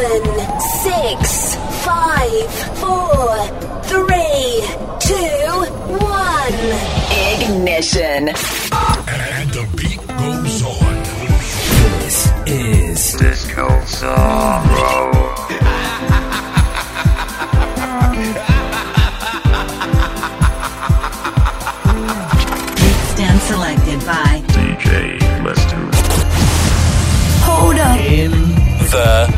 Seven, six, five, four, three, two, one. Ignition. And the beat goes on. This is Disco Sorrow. Mixed selected by DJ Lester. Hold up. in the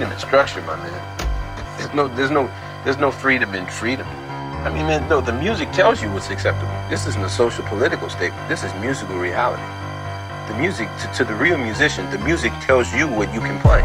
freedom in structure, my man. There's no, there's no, there's no freedom in freedom. I mean, man, no, the music tells you what's acceptable. This isn't a social political statement. This is musical reality. The music, to, to the real musician, the music tells you what you can play.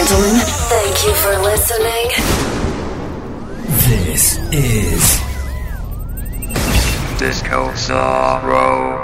Gentlemen, thank you for listening. This is Disco Sorrow.